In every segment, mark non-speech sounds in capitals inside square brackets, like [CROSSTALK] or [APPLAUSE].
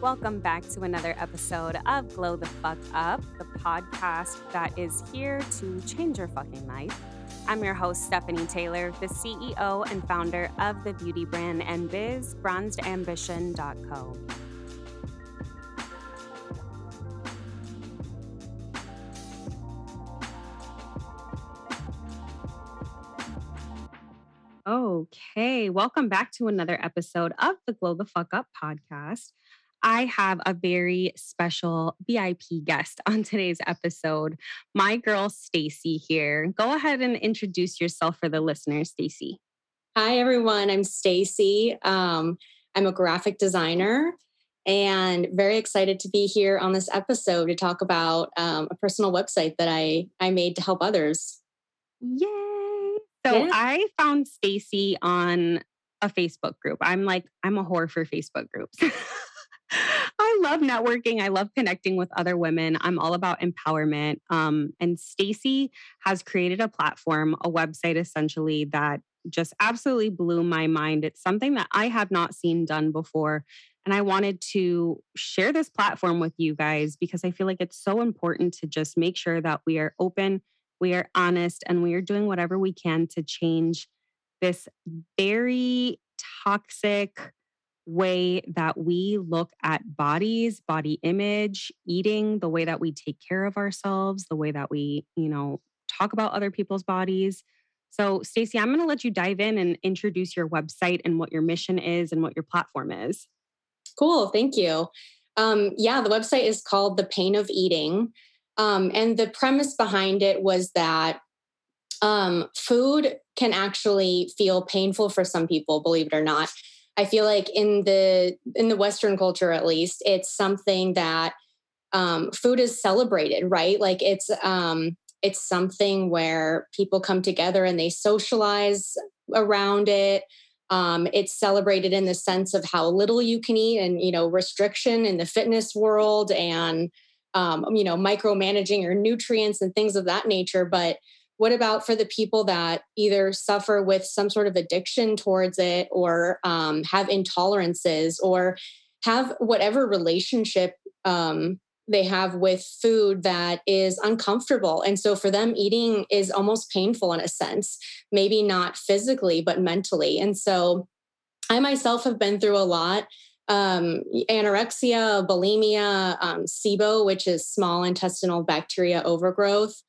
Welcome back to another episode of Glow the Fuck Up, the podcast that is here to change your fucking life. I'm your host, Stephanie Taylor, the CEO and founder of the beauty brand and biz, bronzedambition.co. Okay, welcome back to another episode of the Glow the Fuck Up podcast. I have a very special VIP guest on today's episode. My girl Staci here. Go ahead and introduce yourself for the listeners, Staci. Hi everyone, I'm Staci. Um, I'm a graphic designer and very excited to be here on this episode to talk about um, a personal website that I I made to help others. Yay! So yeah. I found Staci on a Facebook group. I'm like I'm a whore for Facebook groups. [LAUGHS] I love networking. I love connecting with other women. I'm all about empowerment. Um, and Staci has created a platform, a website essentially that just absolutely blew my mind. It's something that I have not seen done before. And I wanted to share this platform with you guys because I feel like it's so important to just make sure that we are open, we are honest, and we are doing whatever we can to change this very toxic, way that we look at bodies, body image, eating, the way that we take care of ourselves, the way that we, you know, talk about other people's bodies. So, Staci, I'm going to let you dive in and introduce your website and what your mission is and what your platform is. Cool. Thank you. Um, yeah, the website is called The Pain of Eating. Um, and the premise behind it was that um, food can actually feel painful for some people, believe it or not. I feel like in the in the Western culture, at least, it's something that um, food is celebrated, right? Like it's um, it's something where people come together and they socialize around it. Um, it's celebrated in the sense of how little you can eat, and you know, restriction in the fitness world, and um, you know, micromanaging your nutrients and things of that nature. But what about for the people that either suffer with some sort of addiction towards it or um, have intolerances or have whatever relationship um, they have with food that is uncomfortable. And so for them, eating is almost painful in a sense, maybe not physically, but mentally. And so I myself have been through a lot. Um, anorexia, bulimia, um, SIBO, which is small intestinal bacteria overgrowth,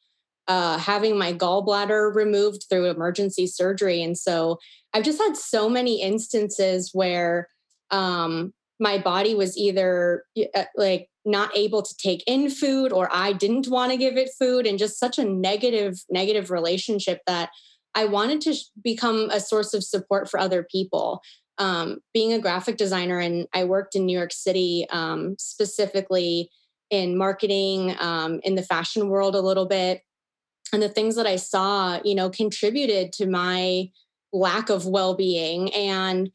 uh, having my gallbladder removed through emergency surgery. And so I've just had so many instances where um, my body was either uh, like not able to take in food or I didn't want to give it food and just such a negative, negative relationship that I wanted to become a source of support for other people. Um, being a graphic designer, and I worked in New York City um, specifically in marketing, um, in the fashion world a little bit and the things that I saw, you know, contributed to my lack of well-being and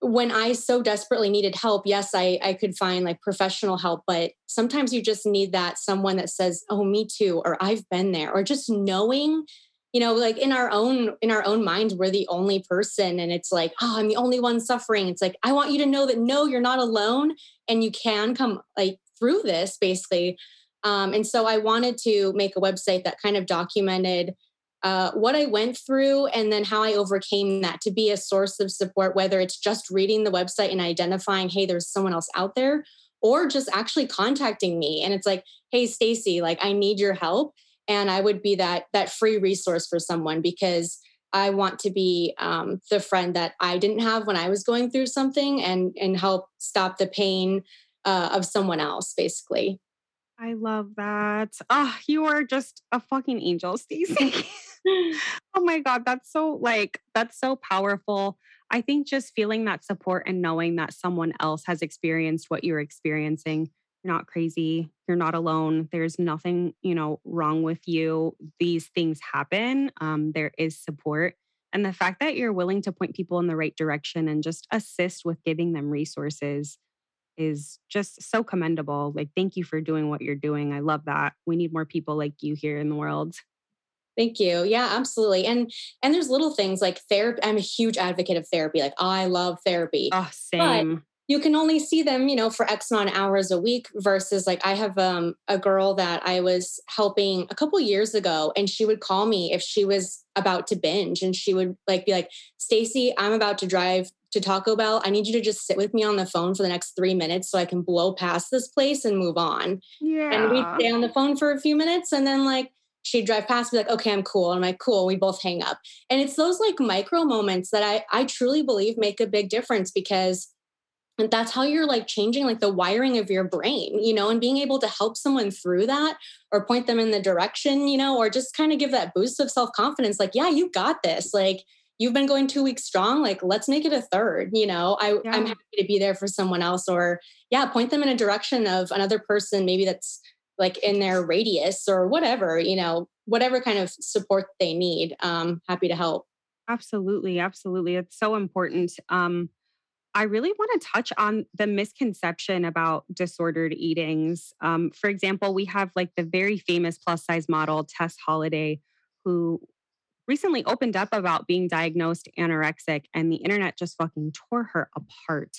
when I so desperately needed help, yes, I, I could find like professional help, but sometimes you just need that someone that says, Oh, me too, or I've been there, or just knowing, you know, like in our own, in our own minds, we're the only person. And it's like, oh, I'm the only one suffering. It's like, I want you to know that no, you're not alone and you can come like through this basically. Um, and so I wanted to make a website that kind of documented uh, what I went through and then how I overcame that to be a source of support, whether it's just reading the website and identifying, hey, there's someone else out there, or just actually contacting me. And it's like, hey, Staci, like I need your help. And I would be that that free resource for someone because I want to be um, the friend that I didn't have when I was going through something and and help stop the pain uh, of someone else, basically. I love that. Ah, oh, you are just a fucking angel, Staci. [LAUGHS] [LAUGHS] oh my God, that's so like, that's so powerful. I think just feeling that support and knowing that someone else has experienced what you're experiencing, you're not crazy, you're not alone. There's nothing, you know, wrong with you. These things happen. Um, there is support. And the fact that you're willing to point people in the right direction and just assist with giving them resources is just so commendable. Like, thank you for doing what you're doing. I love that. We need more people like you here in the world. Thank you. Yeah, absolutely. And and there's little things like therapy. I'm a huge advocate of therapy. Like I love therapy. Oh, same. But you can only see them, you know, for X amount of hours a week versus like I have um, a girl that I was helping a couple years ago and she would call me if she was about to binge and she would like be like, Staci, I'm about to drive to Taco Bell. I need you to just sit with me on the phone for the next three minutes so I can blow past this place and move on. Yeah. And we'd stay on the phone for a few minutes and then like she'd drive past, be like, okay, I'm cool. And I'm like, cool, we both hang up. And it's those like micro moments that I I truly believe make a big difference because and that's how you're like changing like the wiring of your brain you know and being able to help someone through that or point them in the direction you know or just kind of give that boost of self-confidence like yeah you got this like you've been going two weeks strong like let's make it a third you know I, yeah. i'm happy to be there for someone else or yeah point them in a direction of another person maybe that's like in their radius or whatever you know whatever kind of support they need um happy to help absolutely absolutely it's so important um I really want to touch on the misconception about disordered eatings. Um, for example, we have like the very famous plus size model, Tess Holliday, who recently opened up about being diagnosed anorexic, and the internet just fucking tore her apart.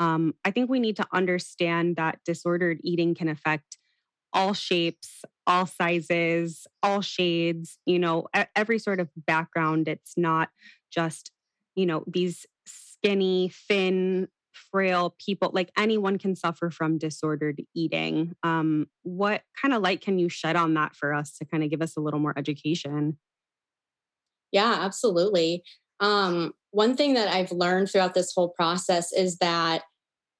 Um, I think we need to understand that disordered eating can affect all shapes, all sizes, all shades, you know, every sort of background. It's not just, you know, these skinny, thin, frail people. Like anyone can suffer from disordered eating. Um, what kind of light can you shed on that for us to kind of give us a little more education? Yeah, absolutely. Um, one thing that I've learned throughout this whole process is that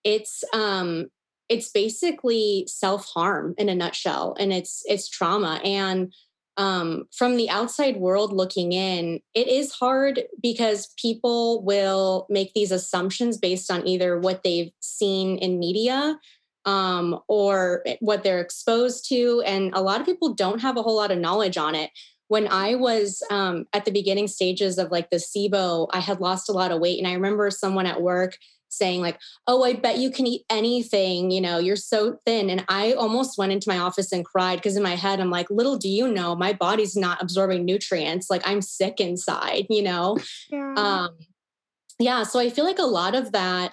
it's um, it's basically self harm in a nutshell, and it's it's trauma and um, from the outside world looking in, it is hard because people will make these assumptions based on either what they've seen in media um, or what they're exposed to. And a lot of people don't have a whole lot of knowledge on it. When I was um, at the beginning stages of like the SIBO, I had lost a lot of weight. And I remember someone at work saying like oh i bet you can eat anything you know you're so thin and i almost went into my office and cried because in my head i'm like little do you know my body's not absorbing nutrients like i'm sick inside you know [LAUGHS] yeah. um yeah so i feel like a lot of that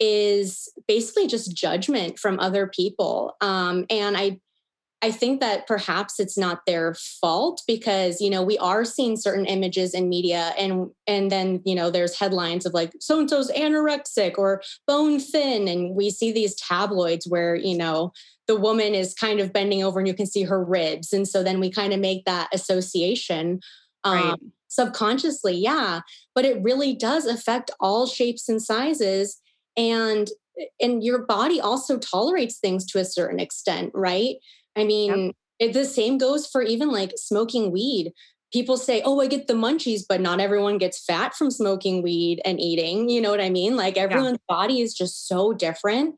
is basically just judgment from other people um and i I think that perhaps it's not their fault because you know we are seeing certain images in media and and then you know there's headlines of like so and so's anorexic or bone thin. And we see these tabloids where you know the woman is kind of bending over and you can see her ribs. And so then we kind of make that association um, right. subconsciously yeah. But it really does affect all shapes and sizes. And and your body also tolerates things to a certain extent right I mean, yep. it, the same goes for even like smoking weed. People say, oh, I get the munchies, but not everyone gets fat from smoking weed and eating. You know what I mean? Like everyone's yeah. body is just so different.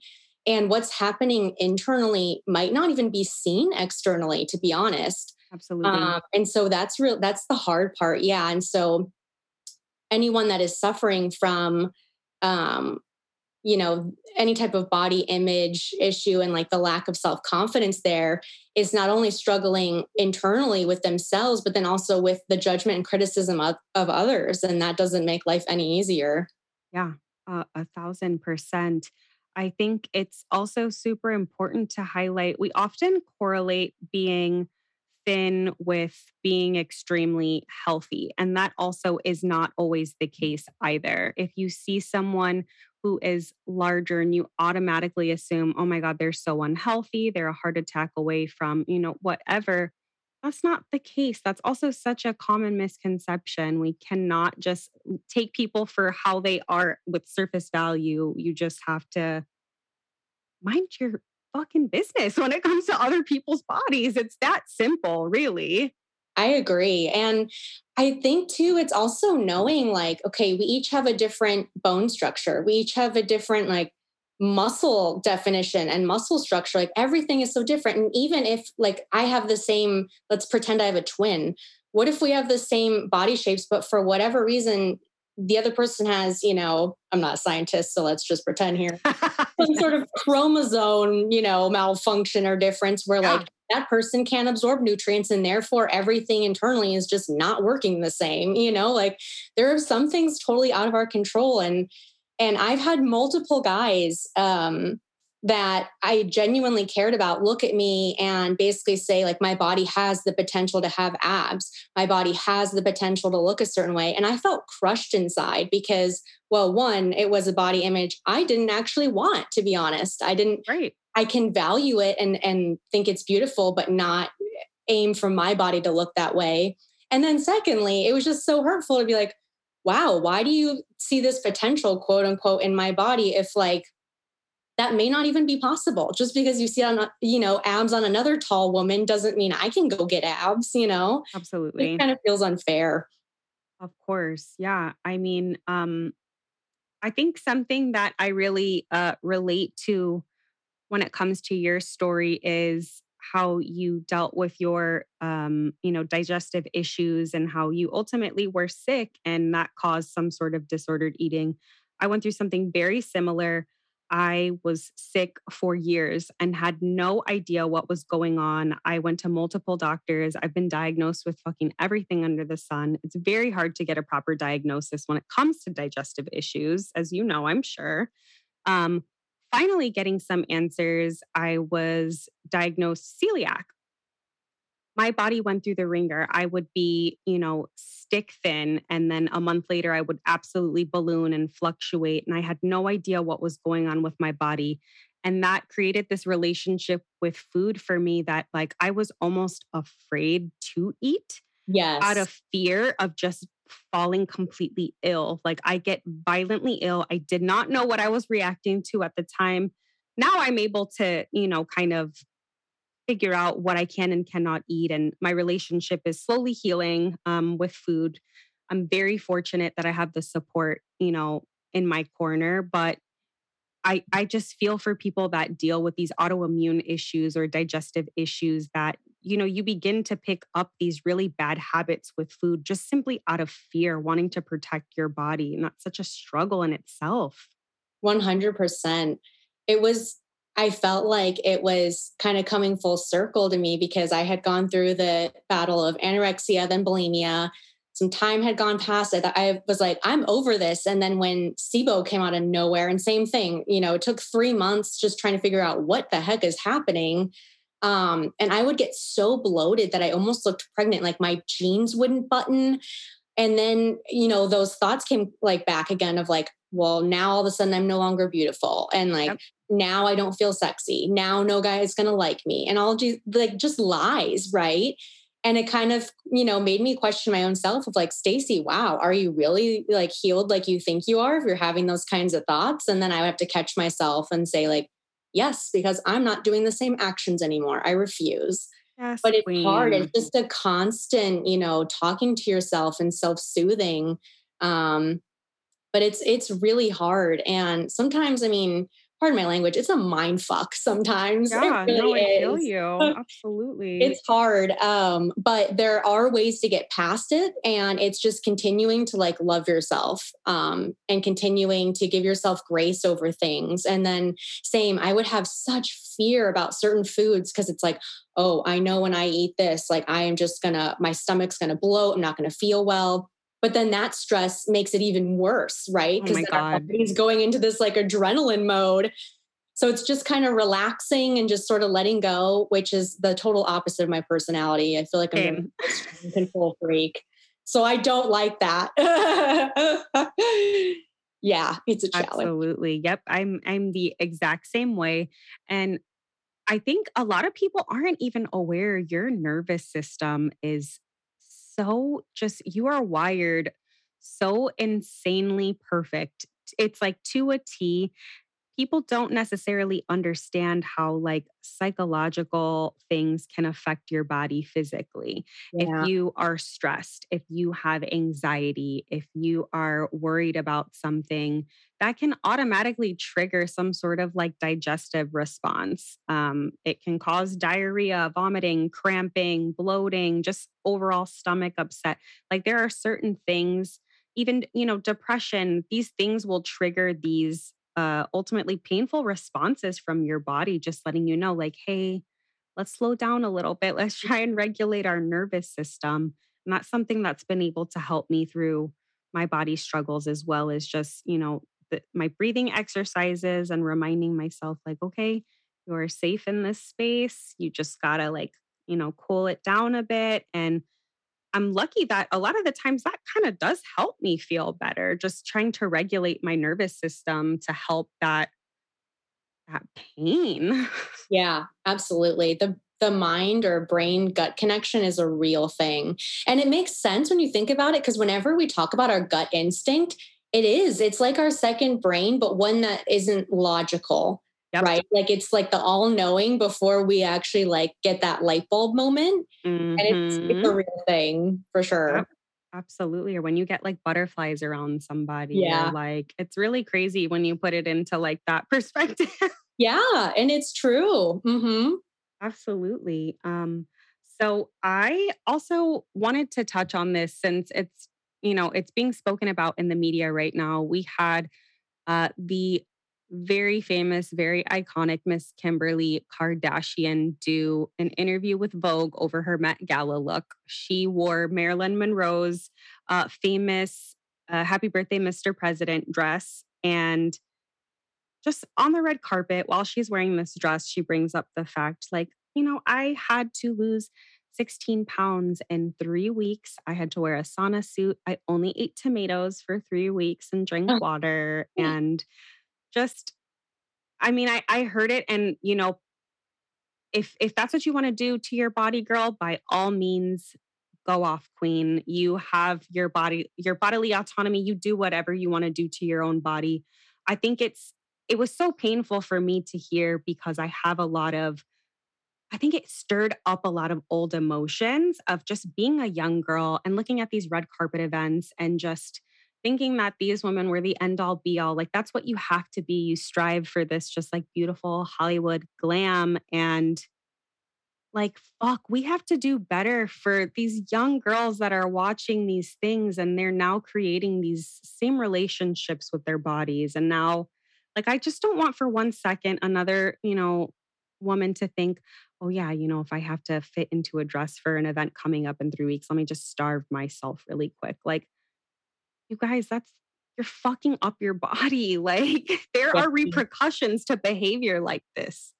And what's happening internally might not even be seen externally, to be honest. Absolutely. Um, and so that's real, that's the hard part. Yeah. And so anyone that is suffering from um, you know any type of body image issue and like the lack of self-confidence there is not only struggling internally with themselves but then also with the judgment and criticism of, of others and that doesn't make life any easier yeah uh, a thousand percent i think it's also super important to highlight we often correlate being thin with being extremely healthy. And that also is not always the case either. If you see someone who is larger and you automatically assume, oh my God, they're so unhealthy, they're a heart attack away from, you know, whatever. That's not the case. That's also such a common misconception. We cannot just take people for how they are with surface value. You just have to mind your fucking business [LAUGHS] when it comes to other people's bodies. It's that simple, really. I agree. And I think too, it's also knowing like, okay, we each have a different bone structure. We each have a different like muscle definition and muscle structure. Like everything is so different. And even if like I have the same, let's pretend I have a twin. What if we have the same body shapes, but for whatever reason, the other person has, you know, I'm not a scientist, so let's just pretend here, some sort of [LAUGHS] chromosome, you know, malfunction or difference where yeah. like that person can't absorb nutrients and therefore everything internally is just not working the same, you know, like there are some things totally out of our control and And I've had multiple guys um, that I genuinely cared about look at me and basically say, like, my body has the potential to have abs. My body has the potential to look a certain way. And I felt crushed inside because, well, one, it was a body image I didn't actually want, to be honest. I didn't, right. I can value it and, and think it's beautiful, but not aim for my body to look that way. And then, secondly, it was just so hurtful to be like, wow, why do you see this potential, quote unquote, in my body if like that may not even be possible? Just because you see on you know abs on another tall woman doesn't mean I can go get abs. You know, absolutely, it kind of feels unfair. Of course, yeah. I mean, um, I think something that I really uh, relate to when it comes to your story is how you dealt with your um, you know digestive issues and how you ultimately were sick and that caused some sort of disordered eating. I went through something very similar. I was sick for years and had no idea what was going on. I went to multiple doctors. I've been diagnosed with fucking everything under the sun. It's very hard to get a proper diagnosis when it comes to digestive issues as you know i'm sure. Um, finally getting some answers, I was diagnosed celiac. My body went through the ringer. I would be, you know, stick thin. And then a month later, I would absolutely balloon and fluctuate. And I had no idea what was going on with my body. And that created this relationship with food for me that, like, I was almost afraid to eat. Yes. Out of fear of just falling completely ill. Like I get violently ill. I did not know what I was reacting to at the time. Now I'm able to, you know, kind of figure out what I can and cannot eat. And my relationship is slowly healing um, with food. I'm very fortunate that I have the support, you know, in my corner. But I, I just feel for people that deal with these autoimmune issues or digestive issues that you know you begin to pick up these really bad habits with food just simply out of fear wanting to protect your body and that's such a struggle in itself. 100% it was i felt like it was kind of coming full circle to me because i had gone through the battle of anorexia then bulimia. Some time had gone past it i was like i'm over this. And then when sibo came out of nowhere and same thing you know it took three months just trying to figure out what the heck is happening um, and I would get so bloated that I almost looked pregnant, like my jeans wouldn't button. And then, you know, those thoughts came like back again of like, well, now all of a sudden I'm no longer beautiful. And like, yep. now I don't feel sexy. Now no guy is going to like me. And all just like just lies. Right. And it kind of, you know, made me question my own self of like, Staci, wow, are you really like healed like you think you are if you're having those kinds of thoughts? And then I have to catch myself and say, like, yes, because I'm not doing the same actions anymore. I refuse. Yes, but it's queen. hard. It's just a constant, you know, talking to yourself and self-soothing. Um, but it's it's really hard. And sometimes, I mean, pardon my language, it's a mind fuck sometimes. [LAUGHS] Yeah, really no, I feel you. [LAUGHS] Absolutely. it's hard. Um, but there are ways to get past it. And it's just continuing to like love yourself um, and continuing to give yourself grace over things. And then same, I would have such fear about certain foods because it's like, oh, I know when I eat this, like I am just gonna, my stomach's gonna bloat, I'm not gonna feel well but then that stress makes it even worse right? Because oh body's going into this like adrenaline mode. So it's just kind of relaxing and just sort of letting go which is the total opposite of my personality. I feel like i'm a control freak. So i don't like that. [LAUGHS] Yeah it's a challenge. Absolutely. Yep i'm i'm the exact same way. And I think a lot of people aren't even aware your nervous system is so just, you are wired so insanely perfect. It's like to a T people don't necessarily understand how like psychological things can affect your body physically. Yeah. If you are stressed, if you have anxiety, if you are worried about something, that can automatically trigger some sort of like digestive response. Um, it can cause diarrhea, vomiting, cramping, bloating, just overall stomach upset. Like there are certain things even you know depression these things will trigger these uh, ultimately painful responses from your body, just letting you know, like, hey, let's slow down a little bit. Let's try and regulate our nervous system. And that's something that's been able to help me through my body struggles as well as just, you know, the, my breathing exercises and reminding myself, like, okay, you're safe in this space. You just gotta, like, you know, cool it down a bit. And I'm lucky that a lot of the times that kind of does help me feel better, just trying to regulate my nervous system to help that that pain. [LAUGHS] Yeah, absolutely. The the mind or brain gut connection is a real thing. And it makes sense when you think about it because whenever we talk about our gut instinct, it is. It's like our second brain, but one that isn't logical. Yep. Right. Like it's like the all knowing before we actually like get that light bulb moment. Mm-hmm. And it's, it's, a mm-hmm. real thing for sure. Yep. Absolutely. Or when you get like butterflies around somebody, yeah. like it's really crazy when you put it into like that [LAUGHS] perspective. yeah. And it's true. Mm-hmm. Absolutely. Um, so I also wanted to touch on this since it's, you know, it's being spoken about in the media right now. We had uh, the very famous, very iconic Miss Kimberly Kardashian do an interview with Vogue over her Met Gala look. She wore Marilyn Monroe's uh, famous uh, Happy Birthday, Mr. President dress. And just on the red carpet, while she's wearing this dress, she brings up the fact like, you know, I had to lose 16 pounds in three weeks. I had to wear a sauna suit. I only ate tomatoes for three weeks and drank oh. water. And just i mean i i heard it and you know if if that's what you want to do to your body girl by all means go off queen. You have your body your bodily autonomy. You do whatever you want to do to your own body. I think it's it was so painful for me to hear because i have a lot of i think it stirred up a lot of old emotions of just being a young girl and looking at these red carpet events and just thinking that these women were the end all be all. Like that's what you have to be. You strive for this just like beautiful Hollywood glam. And like, fuck, we have to do better for these young girls that are watching these things and they're now creating these same relationships with their bodies. And now, like, I just don't want for one second another, you know, woman to think, oh, yeah, you know, if I have to fit into a dress for an event coming up in three weeks, let me just starve myself really quick. Like, you guys, that's you're fucking up your body. [LAUGHS] Like there are repercussions to behavior like this.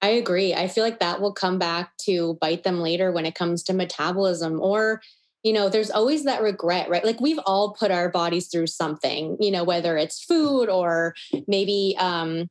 I agree. I feel like that will come back to bite them later when it comes to metabolism or you know, there's always that regret, right? Like we've all put our bodies through something, you know, whether it's food or maybe um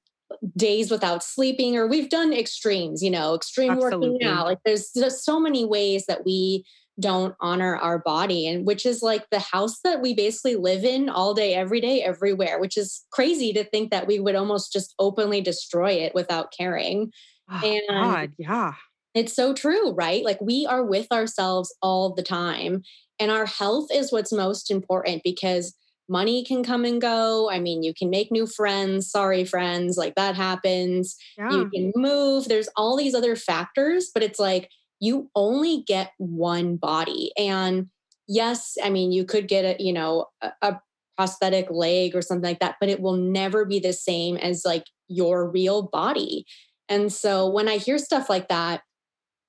days without sleeping or we've done extremes, you know, extreme Absolutely. working out. Like there's just so many ways that we don't honor our body and which is like the house that we basically live in all day every day everywhere which is crazy to think that we would almost just openly destroy it without caring oh, and God, yeah it's so true right like we are with ourselves all the time and our health is what's most important because money can come and go i mean you can make new friends sorry friends like that happens yeah. you can move there's all these other factors but it's like you only get one body. And yes, I mean, you could get a, you know, a, prosthetic leg or something like that, but it will never be the same as like your real body. And so when I hear stuff like that,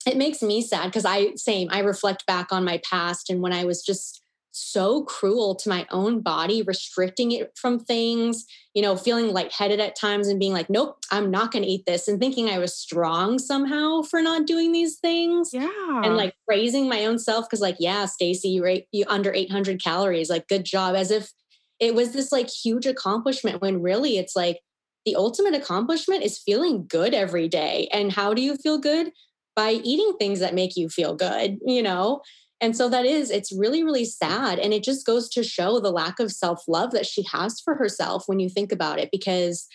it makes me sad because I, same, I reflect back on my past and when I was just so cruel to my own body, restricting it from things, you know, feeling lightheaded at times and being like, nope, I'm not going to eat this, and thinking I was strong somehow for not doing these things. Yeah. And like praising my own self because, like, yeah, Staci, you ate you under 800 calories, like, good job, as if it was this like huge accomplishment when really it's like the ultimate accomplishment is feeling good every day. And how do you feel good? By eating things that make you feel good, you know? And so that is, it's really, really sad. And it just goes to show the lack of self love that she has for herself when you think about it. Because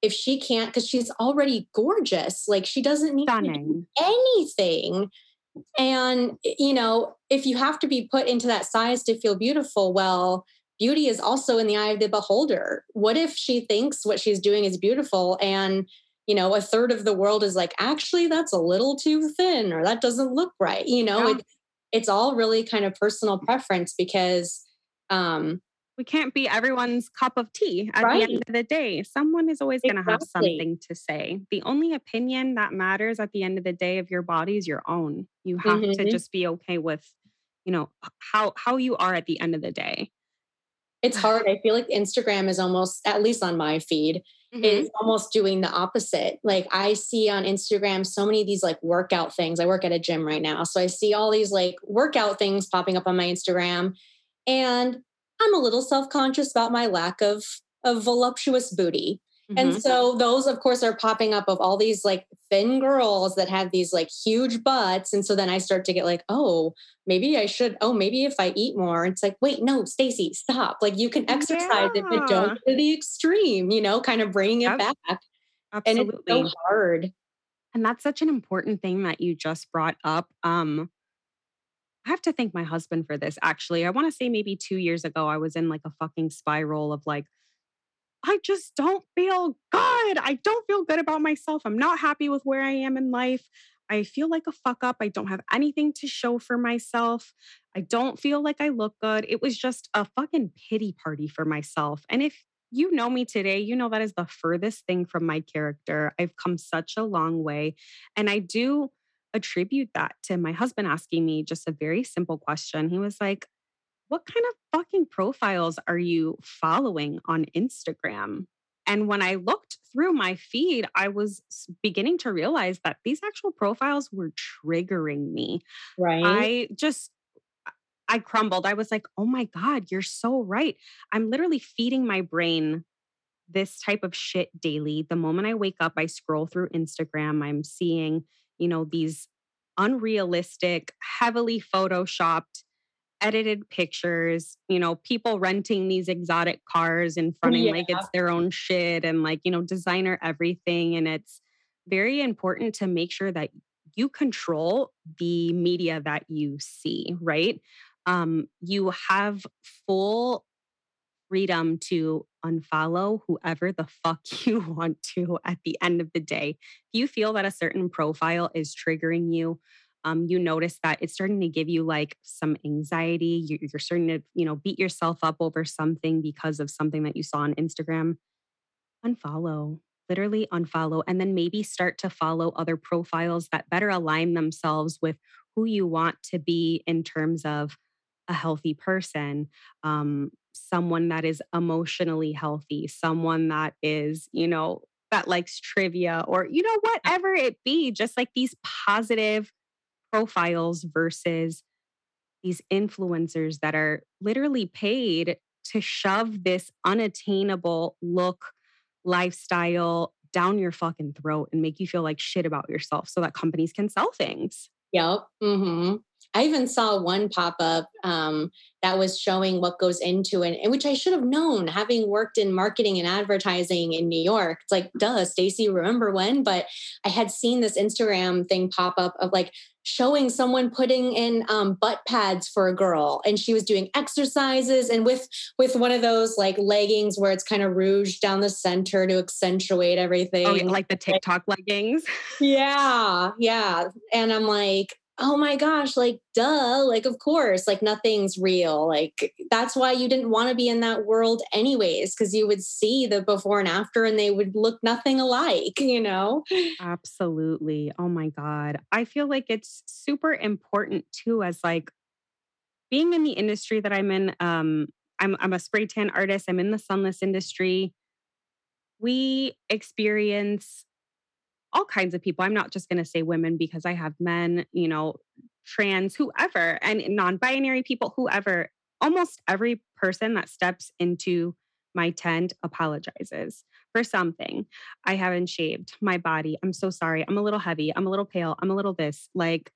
if she can't, because she's already gorgeous, like she doesn't need anything. And, you know, if you have to be put into that size to feel beautiful, well, beauty is also in the eye of the beholder. What if she thinks what she's doing is beautiful and you know a third of the world is like actually that's a little too thin or that doesn't look right you know yeah. it, it's all really kind of personal preference because um, we can't be everyone's cup of tea at right. the end of the day. Someone is always going to have something to say. The only opinion that matters at the end of the day of your body is your own. You have mm-hmm. to just be okay with, you know, how how you are at the end of the day. it's hard. [SIGHS] I feel like Instagram is almost, at least on my feed, mm-hmm. is almost doing the opposite. Like I see on Instagram so many of these like workout things. I work at a gym right now. So I see all these like workout things popping up on my Instagram. And I'm a little self-conscious about my lack of of voluptuous booty. Mm-hmm. And so those, of course, are popping up of all these like thin girls that have these like huge butts. And so then I start to get like, oh, maybe I should, oh, maybe if I eat more, it's like, wait, no, Staci, stop. Like you can exercise yeah. it, but don't go to the extreme, you know, kind of bringing it back. Absolutely. And it's so hard. And that's such an important thing that you just brought up. Um, I have to thank my husband for this actually. I want to say maybe two years ago, I was in like a fucking spiral of like, I just don't feel good. I don't feel good about myself. I'm not happy with where I am in life. I feel like a fuck up. I don't have anything to show for myself. I don't feel like I look good. It was just a fucking pity party for myself. And if you know me today, you know that is the furthest thing from my character. I've come such a long way. And I do attribute that to my husband asking me just a very simple question. He was like, what kind of fucking profiles are you following on Instagram? And when I looked through my feed, I was beginning to realize that these actual profiles were triggering me. Right. I just, I crumbled. I was like, oh my God, you're so right. I'm literally feeding my brain this type of shit daily. The moment I wake up, I scroll through Instagram, I'm seeing, you know, these unrealistic, heavily photoshopped edited pictures, you know, people renting these exotic cars and fronting yeah. like it's their own shit and like, you know, designer everything. And it's very important to make sure that you control the media that you see, right? Um, you have full freedom to unfollow whoever the fuck [LAUGHS] you want to at the end of the day. If you feel that a certain profile is triggering you, um, you notice that it's starting to give you like some anxiety. You're, you're starting to, you know, beat yourself up over something because of something that you saw on Instagram. Unfollow, literally unfollow, and then maybe start to follow other profiles that better align themselves with who you want to be in terms of a healthy person, um, someone that is emotionally healthy, someone that is, you know, that likes trivia or, you know, [LAUGHS] whatever it be, just like these positive profiles versus these influencers that are literally paid to shove this unattainable look, lifestyle down your fucking throat and make you feel like shit about yourself so that companies can sell things. Yep. Mm-hmm. I even saw one pop up um, that was showing what goes into it, and which I should have known having worked in marketing and advertising in New York. It's like, duh, Staci, remember when? But I had seen this Instagram thing pop up of like showing someone putting in um, butt pads for a girl and she was doing exercises and with with one of those like leggings where it's kind of ruched down the center to accentuate everything oh, like the tiktok leggings yeah yeah and i'm like oh my gosh, like, duh, like, of course, like, nothing's real. Like, that's why you didn't want to be in that world, anyways, because you would see the before and after and they would look nothing alike, you know? Absolutely. Oh my God. I feel like it's super important too, as like being in the industry that I'm in. Um, I'm, I'm a spray tan artist, I'm in the sunless industry. We experience all kinds of people. I'm not just going to say women because I have men, you know, trans, whoever, and non binary people, whoever. Almost every person that steps into my tent apologizes for something. I haven't shaved my body. I'm so sorry. I'm a little heavy. I'm a little pale. I'm a little this. Like,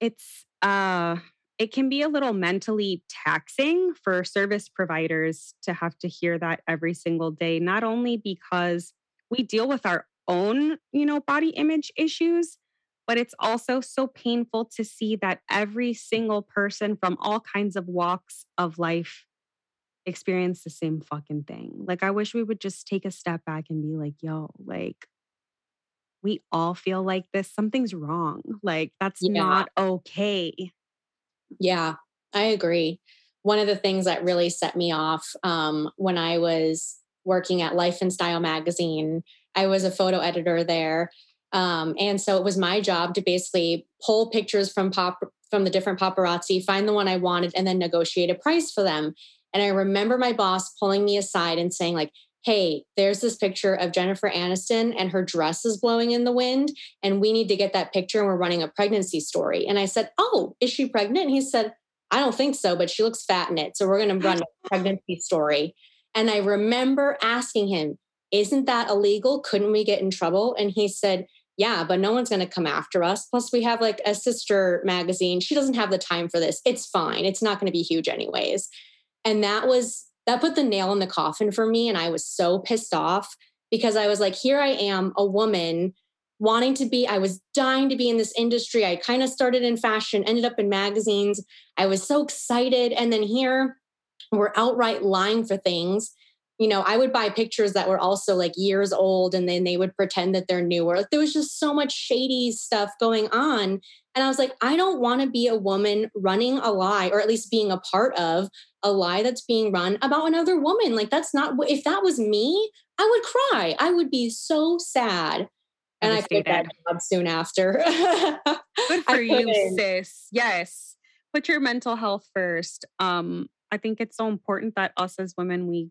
it's, uh, it can be a little mentally taxing for service providers to have to hear that every single day, not only because we deal with our own, you know, body image issues, but it's also so painful to see that every single person from all kinds of walks of life experience the same fucking thing. Like I wish we would just take a step back and be like, yo, like we all feel like this. Something's wrong. Like that's yeah. not okay. Yeah, I agree. One of the things that really set me off um, when I was working at Life and Style magazine I was a photo editor there. Um, and so it was my job to basically pull pictures from pop from the different paparazzi, find the one I wanted, and then negotiate a price for them. And I remember my boss pulling me aside and saying, like, hey, there's this picture of Jennifer Aniston and her dress is blowing in the wind. And we need to get that picture and we're running a pregnancy story. And I said, oh, is she pregnant? And he said, I don't think so, but she looks fat in it. So we're going to run a pregnancy story. And I remember asking him, isn't that illegal? Couldn't we get in trouble? And he said, yeah, but no one's going to come after us. Plus, we have like a sister magazine. She doesn't have the time for this. It's fine. It's not going to be huge, anyways. And that was that put the nail in the coffin for me. And I was so pissed off because I was like, here I am, a woman wanting to be, I was dying to be in this industry. I kind of started in fashion, ended up in magazines. I was so excited. And then here we're outright lying for things. You know, I would buy pictures that were also like years old and then they would pretend that they're newer. Like there was just so much shady stuff going on. And I was like, I don't want to be a woman running a lie or at least being a part of a lie that's being run about another woman. Like that's not if that was me, I would cry. I would be so sad. And I quit that job soon after. [LAUGHS] Good for you, sis. Yes. Put your mental health first. Um, I think it's so important that us as women we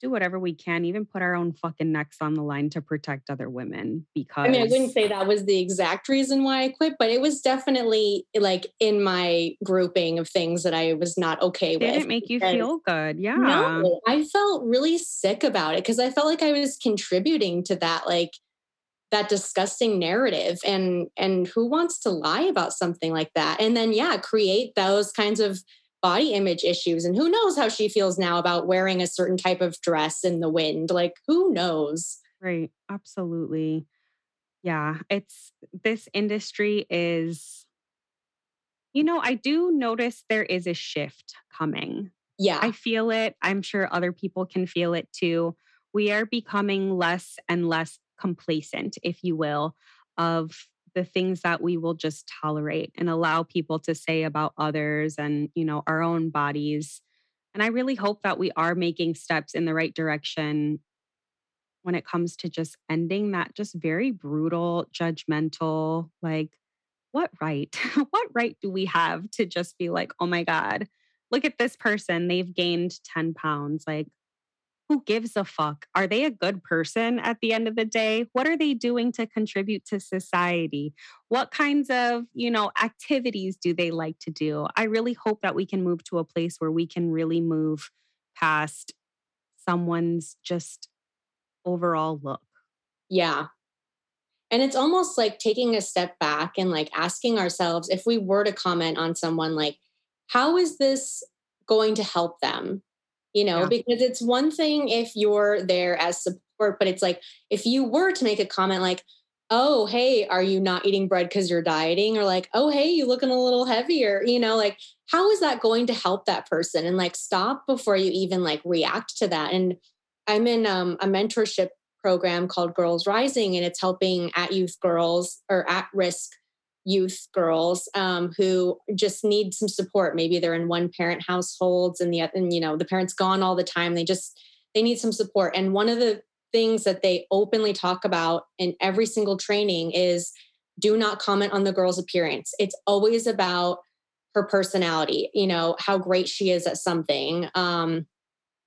do whatever we can, even put our own fucking necks on the line to protect other women. Because I mean, I wouldn't say that was the exact reason why I quit, but it was definitely like in my grouping of things that I was not okay with. Did it make you feel good? Yeah. No, I felt really sick about it because I felt like I was contributing to that, like that disgusting narrative and and who wants to lie about something like that and then yeah create those kinds of body image issues and who knows how she feels now about wearing a certain type of dress in the wind like who knows? Right absolutely. Yeah it's this industry is you know i do notice there is a shift coming. Yeah. I feel it i'm sure other people can feel it too. We are becoming less and less complacent if you will of the things that we will just tolerate and allow people to say about others and you know our own bodies. And i really hope that we are making steps in the right direction when it comes to just ending that just very brutal judgmental like what right? [LAUGHS] What right do we have to just be like oh my god look at this person they've gained 10 pounds like who gives a fuck? Are they a good person at the end of the day? What are they doing to contribute to society? What kinds of, you know, activities do they like to do? I really hope that we can move to a place where we can really move past someone's just overall look. Yeah. And it's almost like taking a step back and like asking ourselves if we were to comment on someone like how is this going to help them? You know, yeah. because it's one thing if you're there as support, but it's like if you were to make a comment like, oh, hey, are you not eating bread because you're dieting? Or like, oh, hey, you looking a little heavier, you know, like how is that going to help that person? And like stop before you even like react to that. And I'm in um, a mentorship program called Girls Rising, and it's helping at youth girls or at risk youth girls um, who just need some support. Maybe they're in one parent households and the and you know the parents gone all the time. They just they need some support. And one of the things that they openly talk about in every single training is do not comment on the girl's appearance. It's always about her personality, you know, how great she is at something. Um,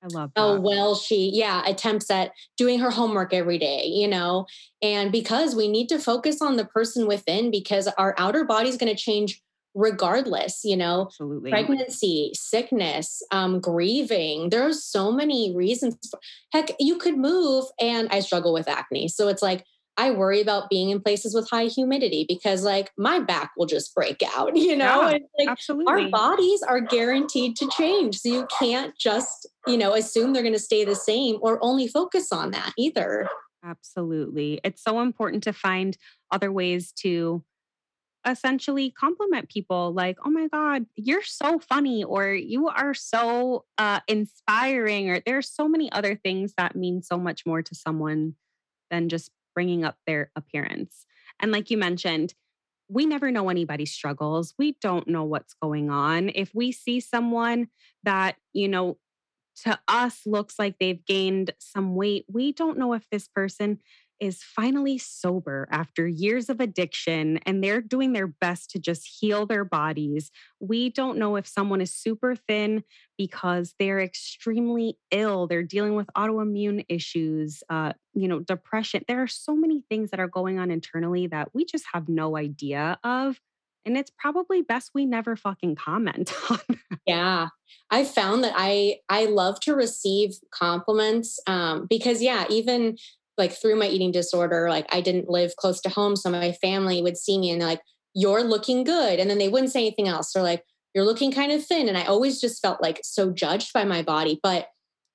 I love that. Oh, well, she, yeah, attempts at doing her homework every day, you know, and because we need to focus on the person within because our outer body is going to change regardless, you know, Absolutely. pregnancy, sickness, um, grieving. There are so many reasons. For, heck, you could move, and I struggle with acne. So it's like, I worry about being in places with high humidity because like my back will just break out, [LAUGHS] you know? Yeah, like, absolutely. Our bodies are guaranteed to change. So you can't just, you know, assume they're going to stay the same or only focus on that either. Absolutely. It's so important to find other ways to essentially compliment people like, oh my God, you're so funny, or you are so uh, inspiring, or there's so many other things that mean so much more to someone than just bringing up their appearance. And like you mentioned, we never know anybody's struggles. We don't know what's going on. If we see someone that, you know, to us looks like they've gained some weight, we don't know if this person is finally sober after years of addiction and they're doing their best to just heal their bodies. We don't know if someone is super thin because they're extremely ill. They're dealing with autoimmune issues, uh, you know, depression. There are so many things that are going on internally that we just have no idea of. And it's probably best we never fucking comment [LAUGHS] on. Yeah. I found that I I love to receive compliments um, because yeah, even like through my eating disorder, like I didn't live close to home. So my family would see me and they're like, you're looking good. And then they wouldn't say anything else. They're like, you're looking kind of thin. And I always just felt like so judged by my body. But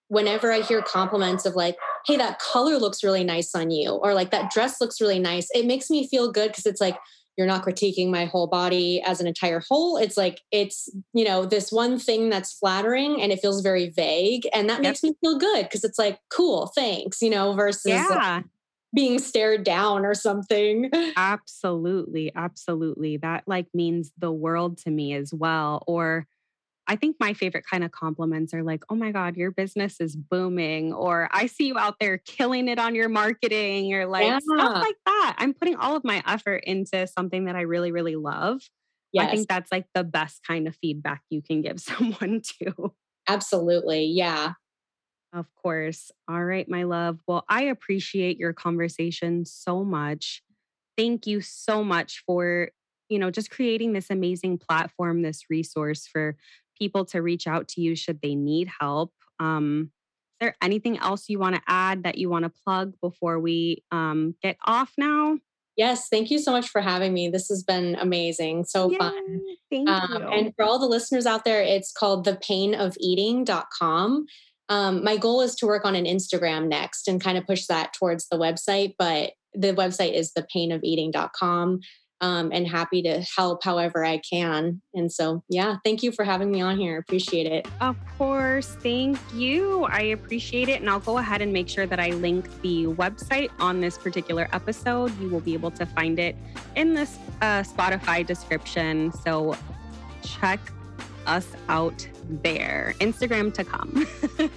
whenever I hear compliments of like, hey, that color looks really nice on you, or like that dress looks really nice, it makes me feel good because it's like, you're not critiquing my whole body as an entire whole it's like it's you know this one thing that's flattering and it feels very vague and that yep. makes me feel good because it's like cool thanks you know versus yeah. being stared down or something [LAUGHS] absolutely absolutely that like means the world to me as well or I think my favorite kind of compliments are like, oh my God, your business is booming, or I see you out there killing it on your marketing, or like yeah. stuff like that. I'm putting all of my effort into something that I really, really love. Yes. I think that's like the best kind of feedback you can give [LAUGHS] someone too. Absolutely. Yeah. Of course. All right, my love. Well, I appreciate your conversation so much. Thank you so much for, you know, just creating this amazing platform, this resource for people to reach out to you should they need help. Um, is there anything else you want to add that you want to plug before we um, get off now? Yes, thank you so much for having me. This has been amazing, so Yay, fun. Thank um, you. And for all the listeners out there, it's called thepainofeating.com. Um, my goal is to work on an Instagram next and kind of push that towards the website, but the website is thepainofeating.com um, and happy to help however I can. And so, yeah, thank you for having me on here. Appreciate it. Of course. Thank you. I appreciate it. And I'll go ahead and make sure that I link the website on this particular episode. You will be able to find it in this uh, Spotify description. So check us out there. Instagram to come. [LAUGHS]